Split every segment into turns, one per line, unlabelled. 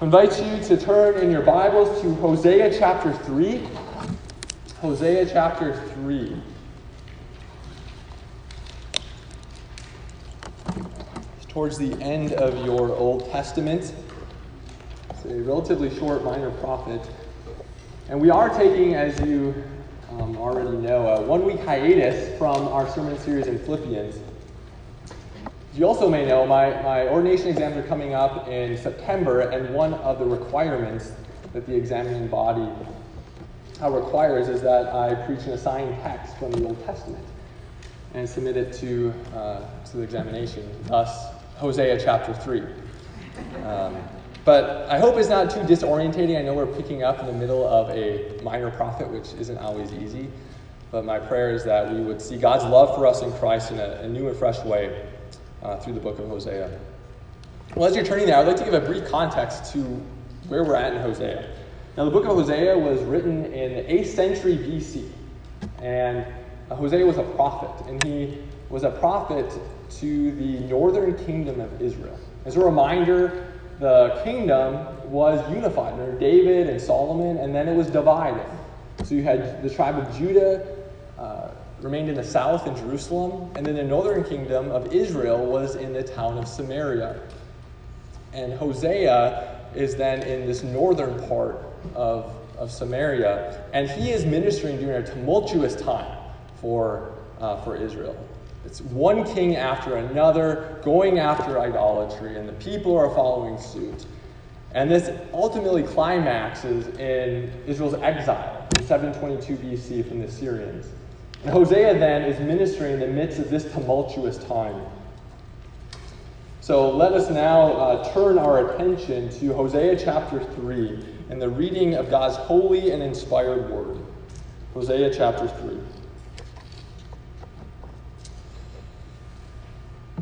I invite you to turn in your Bibles to Hosea chapter 3. Hosea chapter 3. It's towards the end of your Old Testament. It's a relatively short minor prophet. And we are taking, as you um, already know, a one week hiatus from our sermon series in Philippians. You also may know, my, my ordination exams are coming up in September, and one of the requirements that the examining body uh, requires is that I preach an assigned text from the Old Testament and submit it to, uh, to the examination, thus, Hosea chapter 3. Um, but I hope it's not too disorientating. I know we're picking up in the middle of a minor prophet, which isn't always easy. But my prayer is that we would see God's love for us in Christ in a, a new and fresh way uh, through the book of Hosea. Well, as you're turning there, I'd like to give a brief context to where we're at in Hosea. Now, the book of Hosea was written in the 8th century BC, and Hosea was a prophet, and he was a prophet to the northern kingdom of Israel. As a reminder, the kingdom was unified under David and Solomon, and then it was divided. So you had the tribe of Judah uh, remained in the south in Jerusalem, and then the northern kingdom of Israel was in the town of Samaria. And Hosea is then in this northern part of, of Samaria, and he is ministering during a tumultuous time for, uh, for Israel. It's one king after another going after idolatry, and the people are following suit. And this ultimately climaxes in Israel's exile in 722 BC from the Assyrians. Hosea then is ministering in the midst of this tumultuous time. So let us now uh, turn our attention to Hosea chapter 3 and the reading of God's holy and inspired word. Hosea chapter 3.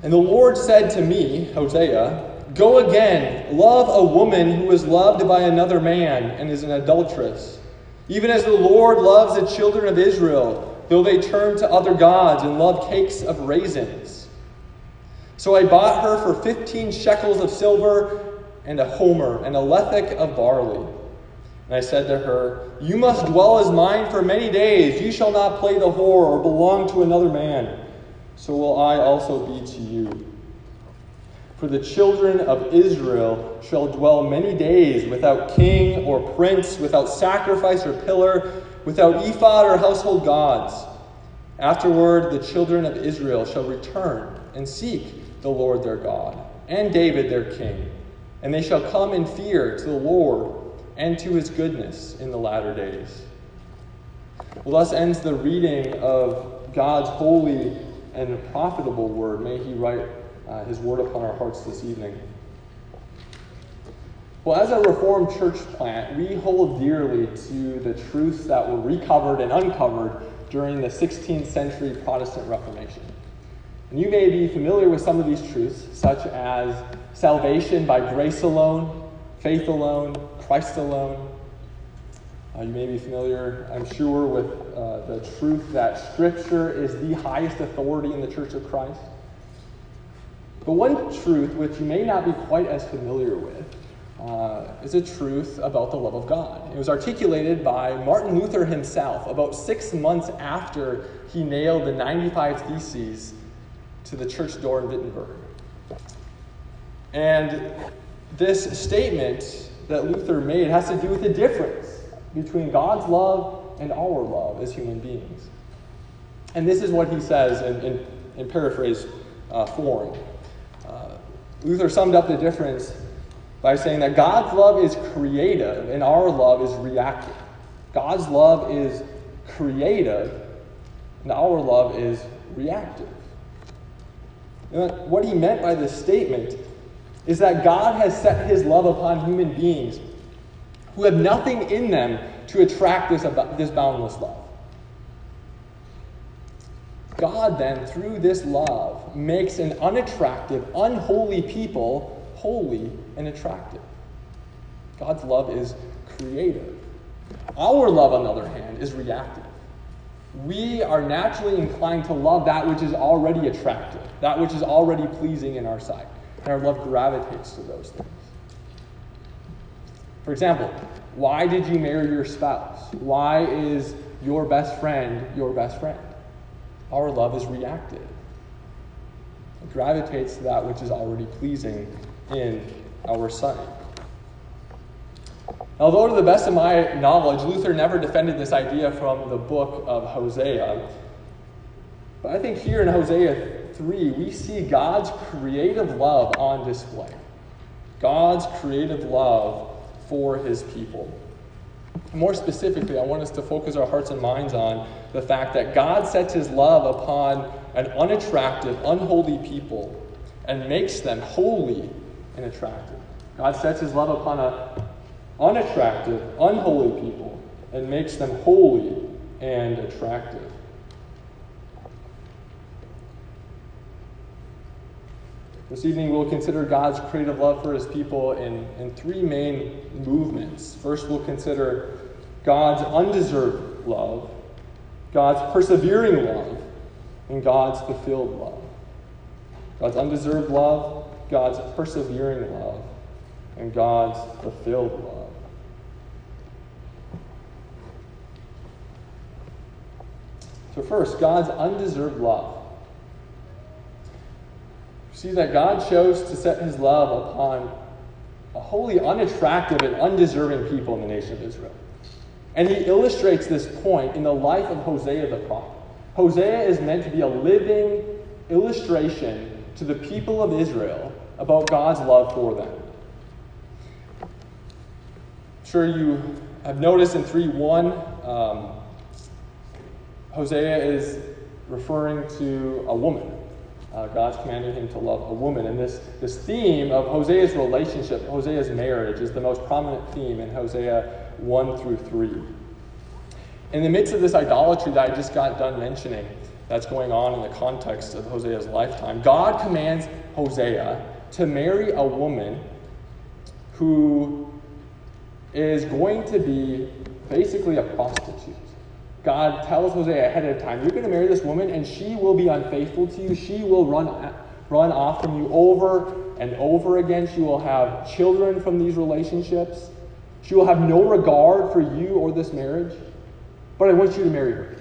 And the Lord said to me, Hosea, Go again, love a woman who is loved by another man and is an adulteress, even as the Lord loves the children of Israel though they turn to other gods and love cakes of raisins. So I bought her for fifteen shekels of silver and a homer and a lethek of barley. And I said to her, You must dwell as mine for many days. You shall not play the whore or belong to another man. So will I also be to you. For the children of Israel shall dwell many days without king or prince, without sacrifice or pillar without ephod or household gods. Afterward, the children of Israel shall return and seek the Lord their God and David their king, and they shall come in fear to the Lord and to his goodness in the latter days. Well, thus ends the reading of God's holy and profitable word. May he write uh, his word upon our hearts this evening. Well, as a Reformed church plant, we hold dearly to the truths that were recovered and uncovered during the 16th century Protestant Reformation. And you may be familiar with some of these truths, such as salvation by grace alone, faith alone, Christ alone. Uh, you may be familiar, I'm sure, with uh, the truth that Scripture is the highest authority in the Church of Christ. But one truth which you may not be quite as familiar with uh, is a truth about the love of God. It was articulated by Martin Luther himself about six months after he nailed the 95 Theses to the church door in Wittenberg. And this statement that Luther made has to do with the difference between God's love and our love as human beings. And this is what he says in, in, in paraphrase uh, form. Uh, Luther summed up the difference by saying that God's love is creative and our love is reactive. God's love is creative and our love is reactive. And what he meant by this statement is that God has set his love upon human beings who have nothing in them to attract this, this boundless love. God then, through this love, makes an unattractive, unholy people holy and attractive. God's love is creative. Our love, on the other hand, is reactive. We are naturally inclined to love that which is already attractive, that which is already pleasing in our sight. And our love gravitates to those things. For example, why did you marry your spouse? Why is your best friend your best friend? Our love is reactive. It gravitates to that which is already pleasing in our sight. Although, to the best of my knowledge, Luther never defended this idea from the book of Hosea, but I think here in Hosea 3, we see God's creative love on display. God's creative love for his people. More specifically, I want us to focus our hearts and minds on the fact that God sets his love upon an unattractive, unholy people and makes them holy and attractive. God sets his love upon an unattractive, unholy people and makes them holy and attractive. This evening, we'll consider God's creative love for his people in, in three main movements. First, we'll consider God's undeserved love, God's persevering love, and God's fulfilled love. God's undeserved love, God's persevering love, and God's fulfilled love. So, first, God's undeserved love. See that God chose to set his love upon a wholly unattractive and undeserving people in the nation of Israel. And he illustrates this point in the life of Hosea the prophet. Hosea is meant to be a living illustration to the people of Israel about God's love for them. I'm sure you have noticed in 3 1, um, Hosea is referring to a woman. Uh, God's commanding him to love a woman. And this, this theme of Hosea's relationship, Hosea's marriage, is the most prominent theme in Hosea 1 through 3. In the midst of this idolatry that I just got done mentioning, that's going on in the context of Hosea's lifetime, God commands Hosea to marry a woman who is going to be basically a prostitute. God tells Hosea ahead of time, you're going to marry this woman and she will be unfaithful to you. She will run, run off from you over and over again. She will have children from these relationships. She will have no regard for you or this marriage. But I want you to marry her.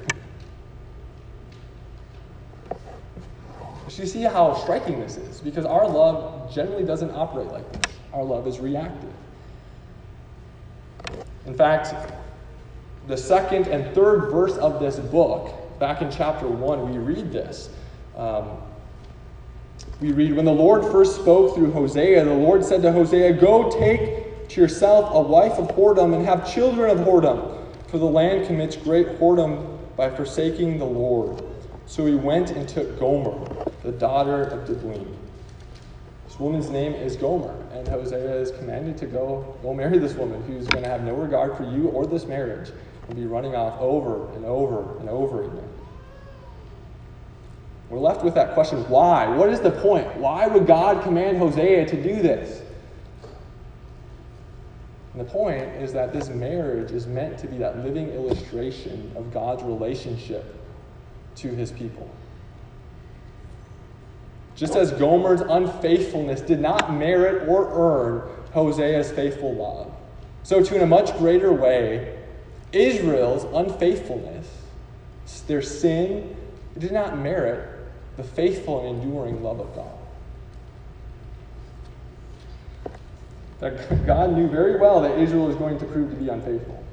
So you see how striking this is because our love generally doesn't operate like this. Our love is reactive. In fact, the second and third verse of this book, back in chapter 1, we read this. Um, we read, When the Lord first spoke through Hosea, the Lord said to Hosea, Go take to yourself a wife of whoredom and have children of whoredom, for the land commits great whoredom by forsaking the Lord. So he went and took Gomer, the daughter of Diblaim. This woman's name is Gomer, and Hosea is commanded to go, go marry this woman who's going to have no regard for you or this marriage and be running off over and over and over again. We're left with that question why? What is the point? Why would God command Hosea to do this? And the point is that this marriage is meant to be that living illustration of God's relationship to his people. Just as Gomer's unfaithfulness did not merit or earn Hosea's faithful love, so too, in a much greater way, Israel's unfaithfulness, their sin, did not merit the faithful and enduring love of God. That God knew very well that Israel was going to prove to be unfaithful.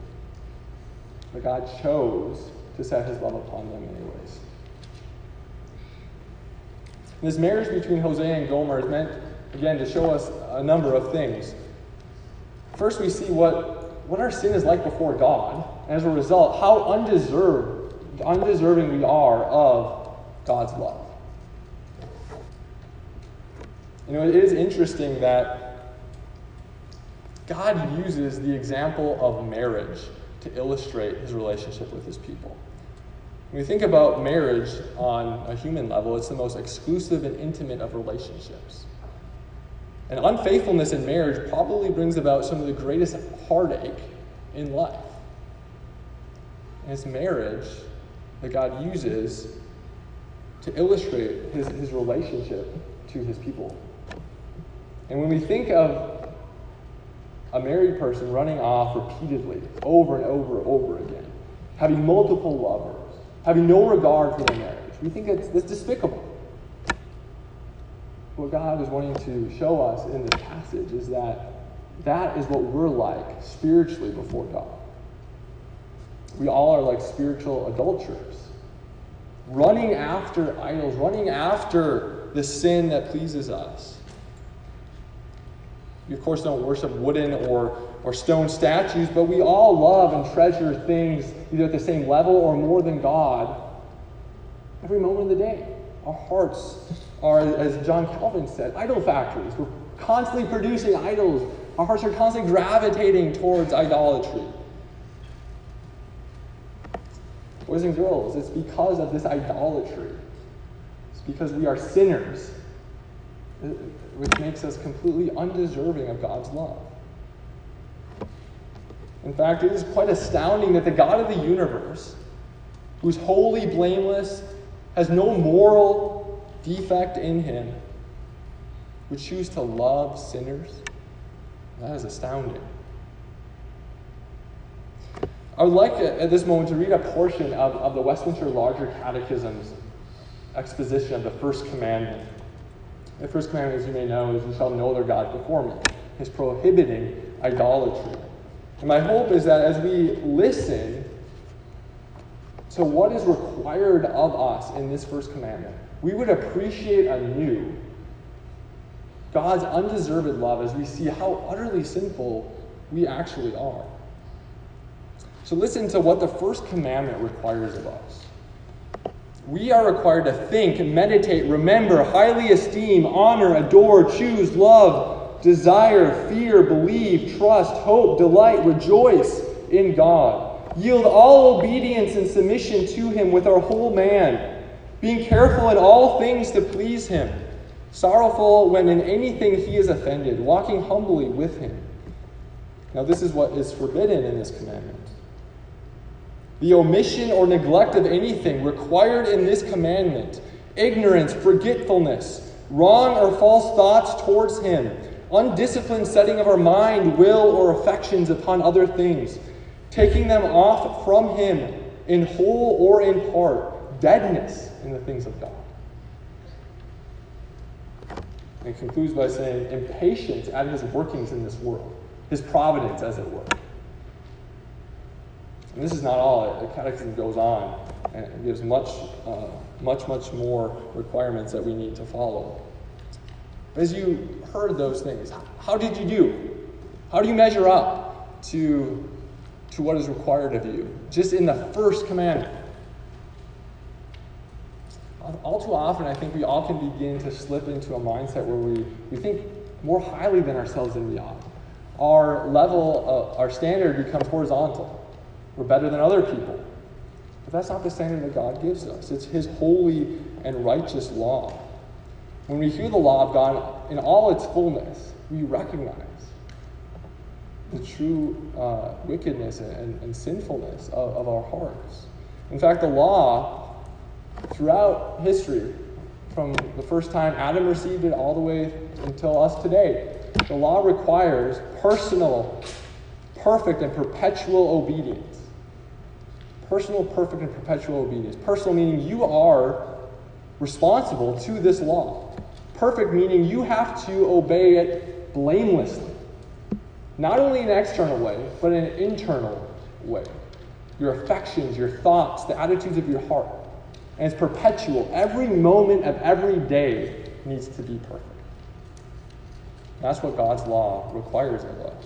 But God chose to set his love upon them anyways. This marriage between Hosea and Gomer is meant, again, to show us a number of things. First, we see what, what our sin is like before God, and as a result, how undeserved, undeserving we are of God's love. You know, it is interesting that God uses the example of marriage to illustrate his relationship with his people. When we think about marriage on a human level, it's the most exclusive and intimate of relationships. And unfaithfulness in marriage probably brings about some of the greatest heartache in life. And it's marriage that God uses to illustrate his, his relationship to his people. And when we think of a married person running off repeatedly, over and over and over again, having multiple lovers, having no regard for their marriage. We think it's, it's despicable. What God is wanting to show us in this passage is that that is what we're like spiritually before God. We all are like spiritual adulterers, running after idols, running after the sin that pleases us. We, of course, don't worship wooden or, or stone statues, but we all love and treasure things either at the same level or more than God every moment of the day. Our hearts are, as John Calvin said, idol factories. We're constantly producing idols. Our hearts are constantly gravitating towards idolatry. Boys and girls, it's because of this idolatry. It's because we are sinners which makes us completely undeserving of God's love. In fact, it is quite astounding that the God of the universe, who's wholly blameless, has no moral defect in him, would choose to love sinners. That is astounding. I would like uh, at this moment to read a portion of, of the Westminster Larger Catechism's exposition of the first commandment. The first commandment, as you may know, is you shall know their God before me. It's prohibiting idolatry. And my hope is that as we listen to what is required of us in this first commandment, we would appreciate anew God's undeserved love as we see how utterly sinful we actually are. So, listen to what the first commandment requires of us we are required to think, meditate, remember, highly esteem, honor, adore, choose, love, desire, fear, believe, trust, hope, delight, rejoice in God. Yield all obedience and submission to Him with our whole man, being careful in all things to please Him, sorrowful when in anything He is offended, walking humbly with Him. Now, this is what is forbidden in this commandment the omission or neglect of anything required in this commandment, ignorance, forgetfulness, wrong or false thoughts towards Him, undisciplined setting of our mind, will, or affections upon other things, taking them off from Him in whole or in part, deadness in the things of God. And concludes by saying, impatience at His workings in this world, His providence, as it were. And this is not all. The catechism goes on and gives much, uh, much, much more requirements that we need to follow. As you heard those things, how did you do? How do you measure up to, to what is required of you? Just in the first commandment. All too often, I think we all can begin to slip into a mindset where we, we think more highly than ourselves than we ought. Our level, uh, our standard becomes horizontal. We're better than other people. But that's not the standard that God gives us. It's His holy and righteous law. When we hear the law of God in all its fullness, we recognize the true uh, wickedness and, and sinfulness of, of our hearts. In fact, the law, throughout history, from the first time Adam received it all the way until us today, the law requires personal, perfect, and perpetual obedience. Personal, perfect, and perpetual obedience. Personal meaning you are responsible to this law. Perfect meaning you have to obey it blamelessly. Not only in an external way, but in an internal way. Your affections, your thoughts, the attitudes of your heart. And it's perpetual. Every moment of every day needs to be perfect. That's what God's law requires of us.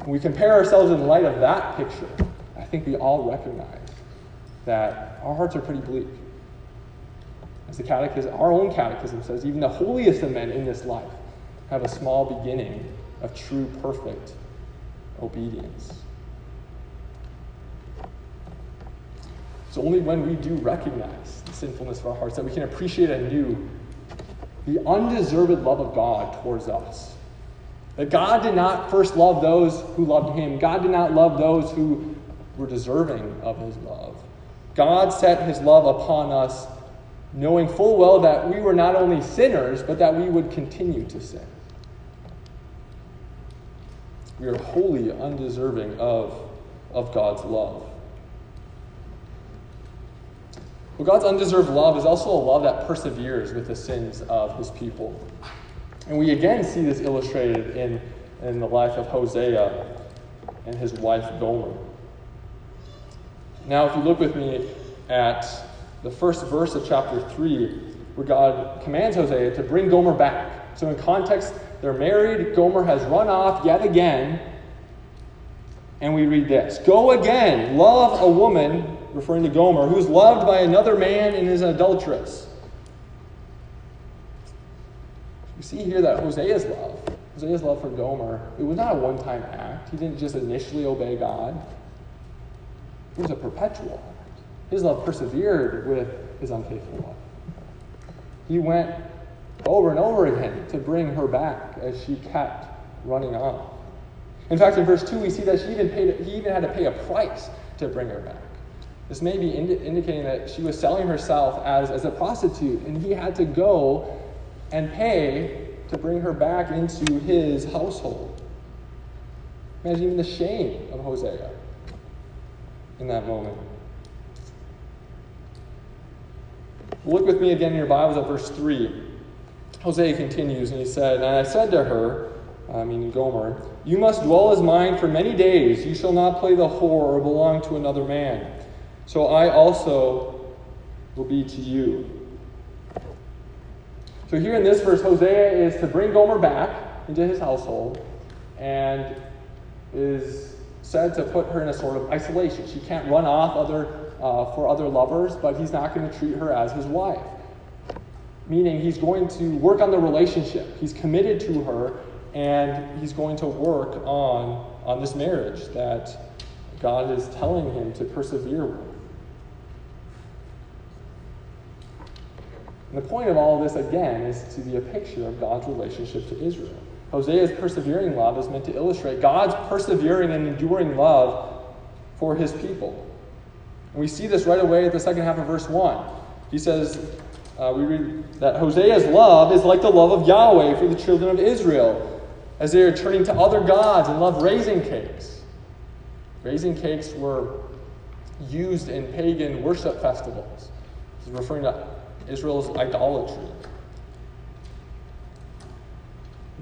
When we compare ourselves in light of that picture, I think we all recognize that our hearts are pretty bleak. As the catechism, our own catechism says, even the holiest of men in this life have a small beginning of true, perfect obedience. It's only when we do recognize the sinfulness of our hearts that we can appreciate anew the undeserved love of God towards us. That God did not first love those who loved Him, God did not love those who were deserving of His love. God set his love upon us, knowing full well that we were not only sinners, but that we would continue to sin. We are wholly undeserving of, of God's love. But God's undeserved love is also a love that perseveres with the sins of his people. And we again see this illustrated in, in the life of Hosea and his wife Gomer. Now, if you look with me at the first verse of chapter 3, where God commands Hosea to bring Gomer back. So, in context, they're married, Gomer has run off yet again, and we read this Go again, love a woman, referring to Gomer, who's loved by another man and is an adulteress. You see here that Hosea's love, Hosea's love for Gomer, it was not a one time act. He didn't just initially obey God, it was a perpetual act. His love persevered with his unfaithful love. He went over and over again to bring her back as she kept running off. In fact, in verse 2, we see that she even paid, he even had to pay a price to bring her back. This may be indi- indicating that she was selling herself as, as a prostitute, and he had to go and pay to bring her back into his household. Imagine even the shame of Hosea in that moment. Look with me again in your Bibles at verse 3. Hosea continues, and he said, And I said to her, I mean Gomer, You must dwell as mine for many days. You shall not play the whore or belong to another man. So I also will be to you. So here in this verse, Hosea is to bring Gomer back into his household and is said to put her in a sort of isolation. She can't run off other, uh, for other lovers, but he's not going to treat her as his wife. Meaning he's going to work on the relationship. He's committed to her, and he's going to work on, on this marriage that God is telling him to persevere with. And the point of all of this, again, is to be a picture of God's relationship to Israel. Hosea's persevering love is meant to illustrate God's persevering and enduring love for his people. And we see this right away at the second half of verse 1. He says, uh, we read that Hosea's love is like the love of Yahweh for the children of Israel, as they are turning to other gods and love raising cakes. Raising cakes were used in pagan worship festivals. Is referring to Israel's idolatry.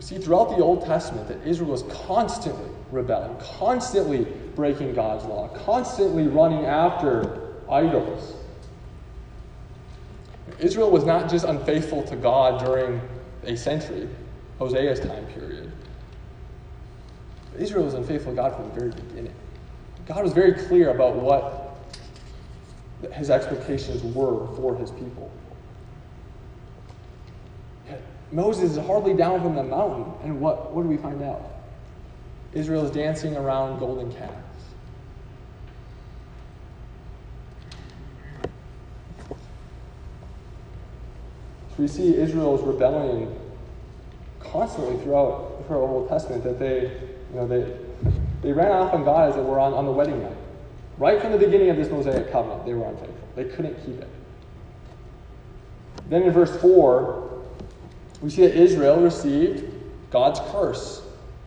We see throughout the Old Testament that Israel is constantly rebelling, constantly breaking God's law, constantly running after idols. Israel was not just unfaithful to God during a century, Hosea's time period. Israel was unfaithful to God from the very beginning. God was very clear about what his expectations were for his people. Moses is hardly down from the mountain, and what, what do we find out? Israel is dancing around golden calves. So we see Israel's rebellion constantly throughout, throughout the Old Testament that they, you know, they, they ran off on God as it were on, on the wedding night. Right from the beginning of this Mosaic covenant, they were unfaithful. They couldn't keep it. Then in verse 4, we see that Israel received God's curse,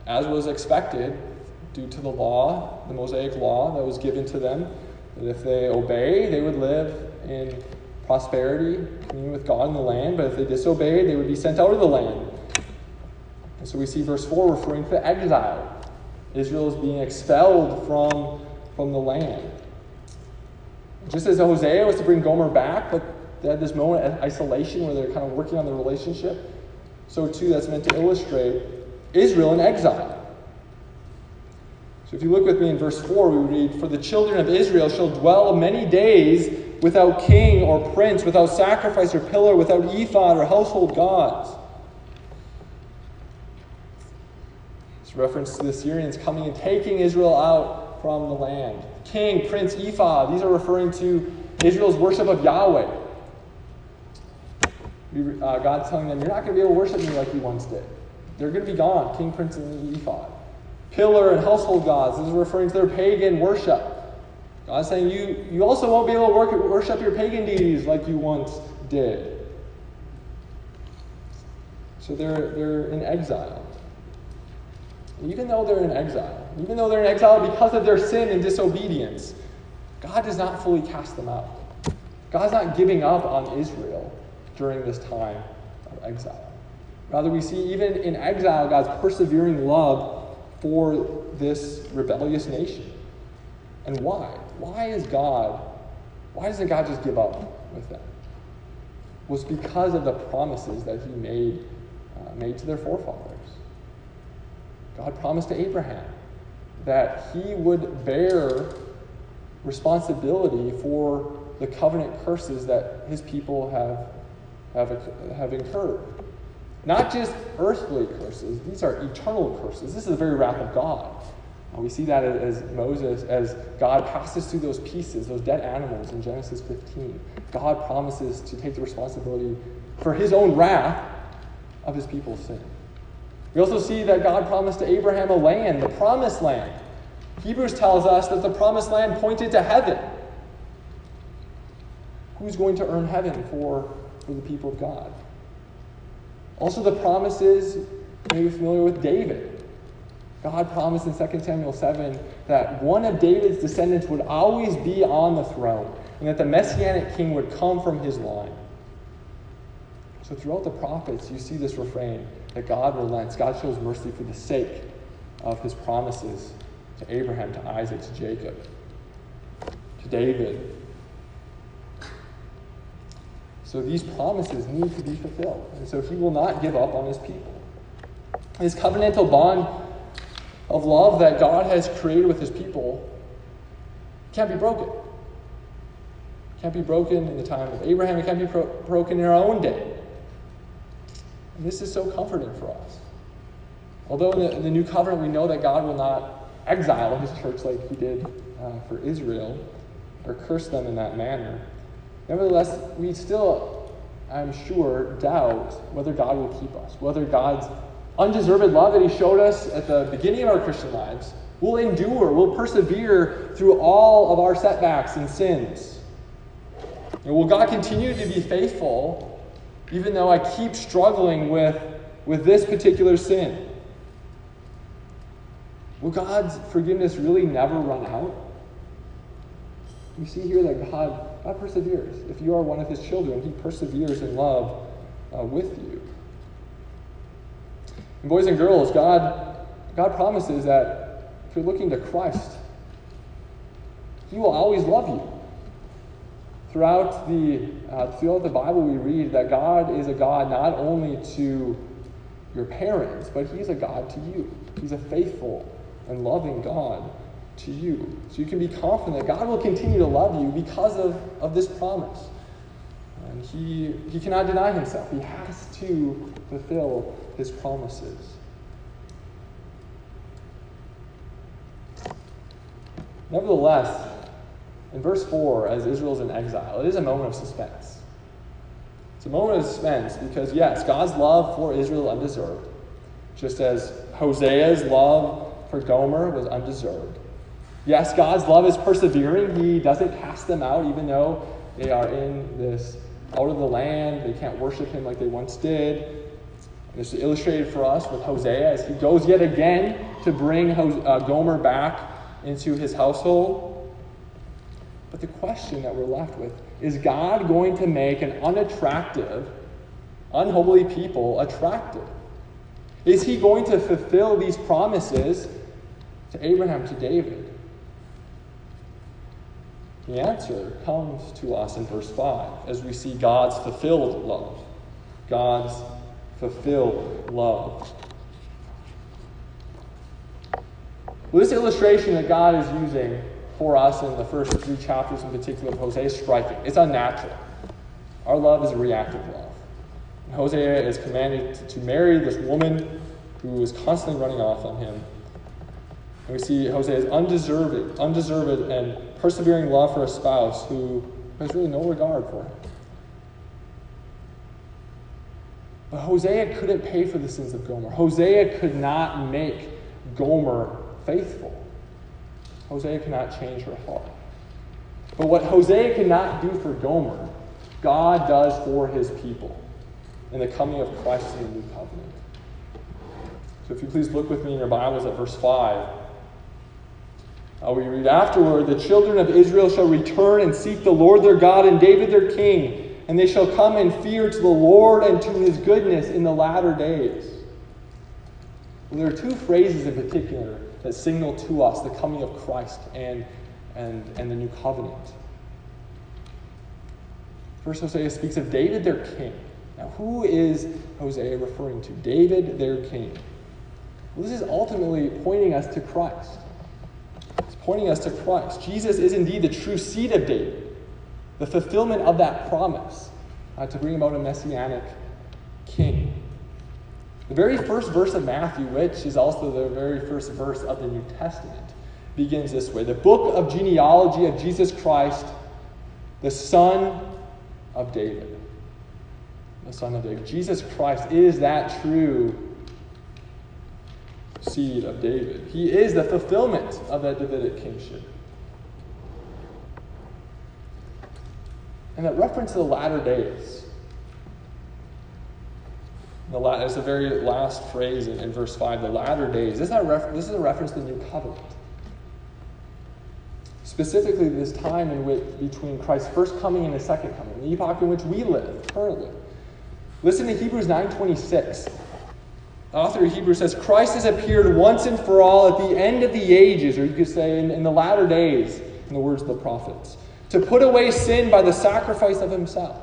as was expected due to the law, the Mosaic law that was given to them. That if they obey, they would live in prosperity, communion with God in the land, but if they disobeyed, they would be sent out of the land. And so we see verse 4 referring to exile. Israel is being expelled from, from the land. Just as Hosea was to bring Gomer back, but they had this moment of isolation where they're kind of working on the relationship, so too that's meant to illustrate Israel in exile. So if you look with me in verse 4, we read, For the children of Israel shall dwell many days without king or prince, without sacrifice or pillar, without ephod or household gods. It's reference to the Assyrians coming and taking Israel out from the land. King, prince, ephod, these are referring to Israel's worship of Yahweh. Uh, God's telling them, You're not going to be able to worship me like you once did. They're going to be gone, king, prince, and ephod. Pillar and household gods, this is referring to their pagan worship. God's saying, You, you also won't be able to work, worship your pagan deities like you once did. So they're, they're in exile. even though they're in exile, even though they're in exile because of their sin and disobedience, God does not fully cast them out. God's not giving up on Israel during this time of exile. Rather, we see even in exile God's persevering love for this rebellious nation. And why? Why is God, why doesn't God just give up with them? Was because of the promises that He made, uh, made to their forefathers. God promised to Abraham that he would bear responsibility for the covenant curses that his people have, have, have incurred. Not just earthly curses, these are eternal curses. This is the very wrath of God. We see that as Moses, as God passes through those pieces, those dead animals in Genesis 15. God promises to take the responsibility for his own wrath of his people's sin. We also see that God promised to Abraham a land, the promised land. Hebrews tells us that the promised land pointed to heaven. Who's going to earn heaven for, for the people of God? Also, the promises, maybe familiar with David. God promised in 2 Samuel 7 that one of David's descendants would always be on the throne, and that the messianic king would come from his line. So, throughout the prophets, you see this refrain that God relents, God shows mercy for the sake of his promises to Abraham, to Isaac, to Jacob, to David. So these promises need to be fulfilled. And so he will not give up on his people. His covenantal bond of love that God has created with his people can't be broken. Can't be broken in the time of Abraham. It can't be pro- broken in our own day. And this is so comforting for us. Although in the, in the, new covenant we know that God will not exile his church like he did uh, for Israel or curse them in that manner, nevertheless, we still, I'm sure, doubt whether God will keep us, whether God's undeserved love that he showed us at the beginning of our Christian lives will endure, will persevere through all of our setbacks and sins. And will God continue to be faithful even though I keep struggling with, with this particular sin? Will God's forgiveness really never run out? You see here that God, God perseveres. If you are one of his children, he perseveres in love uh, with you. And boys and girls, God, God promises that if you're looking to Christ, he will always love you. Throughout the, uh, throughout the Bible, we read that God is a God not only to your parents, but He's a God to you. He's a faithful and loving God to you. So you can be confident that God will continue to love you because of, of this promise. And he, he cannot deny himself. He has to fulfill his promises. Nevertheless, in verse 4, as Israel's in exile, it is a moment of suspense. It's a moment of suspense because, yes, God's love for Israel undeserved, just as Hosea's love for Gomer was undeserved. Yes, God's love is persevering. He doesn't cast them out, even though they are in this out of the land. They can't worship him like they once did. And this is illustrated for us with Hosea as he goes yet again to bring uh, Gomer back into his household. But the question that we're left with is God going to make an unattractive, unholy people attractive? Is he going to fulfill these promises to Abraham, to David? The answer comes to us in verse 5 as we see God's fulfilled love. God's fulfilled love. Well, this illustration that God is using for us in the first three chapters in particular of Hosea is striking. It's unnatural. Our love is a reactive love. Hosea is commanded to marry this woman who is constantly running off on him. And we see Hosea's undeserved, undeserved and persevering love for a spouse who has really no regard for him. But Hosea couldn't pay for the sins of Gomer. Hosea could not make Gomer faithful. Hosea cannot change her heart. But what Hosea cannot do for Gomer, God does for his people in the coming of Christ in the new covenant. So if you please look with me in your Bibles at verse 5. Uh, we read afterward, The children of Israel shall return and seek the Lord their God and David their king, and they shall come in fear to the Lord and to his goodness in the latter days. Well, there are two phrases in particular that signal to us the coming of Christ and, and, and the new covenant. First, Hosea speaks of David their king. Now, who is Hosea referring to? David their king. Well, this is ultimately pointing us to Christ. Pointing us to Christ. Jesus is indeed the true seed of David, the fulfillment of that promise uh, to bring about a messianic king. The very first verse of Matthew, which is also the very first verse of the New Testament, begins this way The book of genealogy of Jesus Christ, the son of David. The son of David. Jesus Christ is that true seed of David. He is the fulfillment of that Davidic kingship. And that reference to the latter days. The la- it's the very last phrase in, in verse 5, the latter days. This is, ref- this is a reference to the new covenant. Specifically, this time in which between Christ's first coming and his second coming, the epoch in which we live currently. Listen to Hebrews 9:26. The author of Hebrews says, Christ has appeared once and for all at the end of the ages, or you could say in, in the latter days, in the words of the prophets, to put away sin by the sacrifice of himself.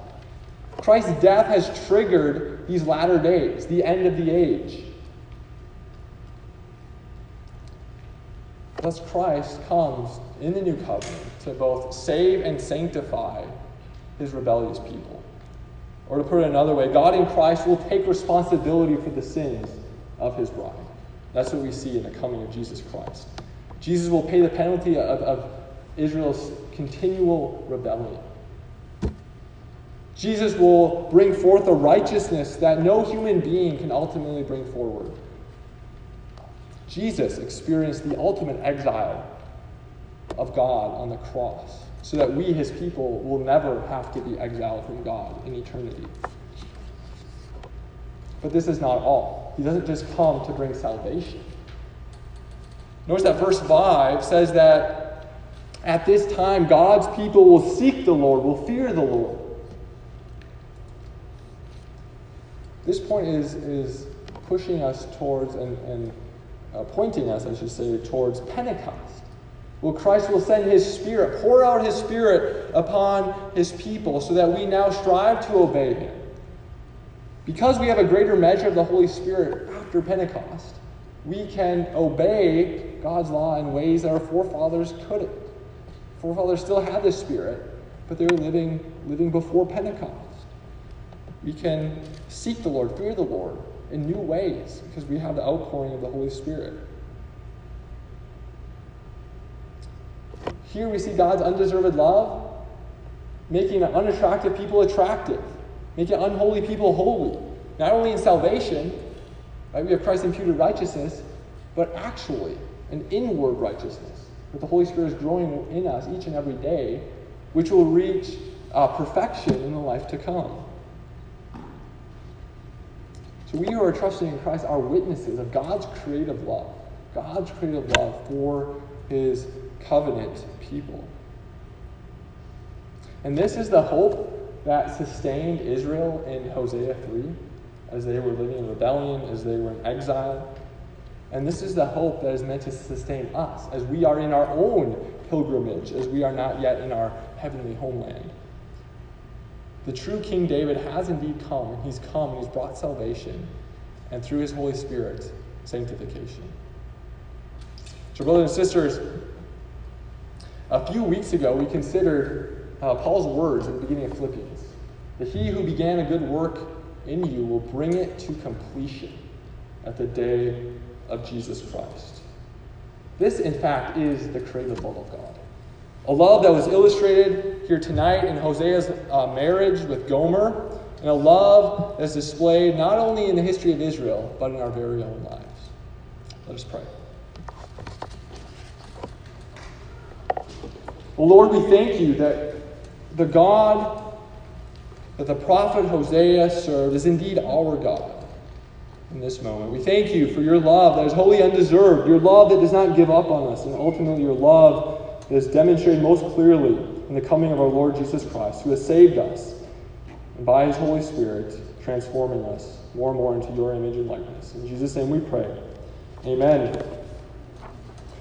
Christ's death has triggered these latter days, the end of the age. Thus, Christ comes in the new covenant to both save and sanctify his rebellious people. Or to put it another way, God in Christ will take responsibility for the sins of his bride. That's what we see in the coming of Jesus Christ. Jesus will pay the penalty of, of Israel's continual rebellion. Jesus will bring forth a righteousness that no human being can ultimately bring forward. Jesus experienced the ultimate exile of God on the cross so that we, his people, will never have to be exiled from God in eternity. But this is not all. He doesn't just come to bring salvation. Notice that verse 5 says that at this time, God's people will seek the Lord, will fear the Lord. This point is, is pushing us towards and, and uh, pointing us, I should say, towards Pentecost. Well, Christ will send his Spirit, pour out his Spirit upon his people so that we now strive to obey him. Because we have a greater measure of the Holy Spirit after Pentecost, we can obey God's law in ways that our forefathers couldn't. Forefathers still had the Spirit, but they were living, living before Pentecost. We can seek the Lord, fear the Lord in new ways because we have the outpouring of the Holy Spirit. Here we see God's undeserved love making unattractive people attractive, making unholy people holy. Not only in salvation, right, we have Christ imputed righteousness, but actually an inward righteousness that the Holy Spirit is growing in us each and every day, which will reach uh, perfection in the life to come. So we who are trusting in Christ are witnesses of God's creative love, God's creative love for his covenant people. And this is the hope that sustained Israel in Hosea 3 as they were living in rebellion, as they were in exile. And this is the hope that is meant to sustain us as we are in our own pilgrimage, as we are not yet in our heavenly homeland. The true King David has indeed come, and he's come and he's brought salvation, and through his Holy Spirit, sanctification. So, brothers and sisters, a few weeks ago we considered uh, Paul's words at the beginning of Philippians that he who began a good work in you will bring it to completion at the day of Jesus Christ. This, in fact, is the creative love of God. A love that was illustrated here tonight in Hosea's uh, marriage with Gomer, and a love that's displayed not only in the history of Israel, but in our very own lives. Let us pray. Well, Lord, we thank you that the God that the prophet Hosea served is indeed our God. in this moment. We thank you for your love that is wholly undeserved, your love that does not give up on us, and ultimately your love that is demonstrated most clearly in the coming of our Lord Jesus Christ, who has saved us, and by his Holy Spirit, transforming us more and more into your image and likeness. In Jesus' name we pray. Amen.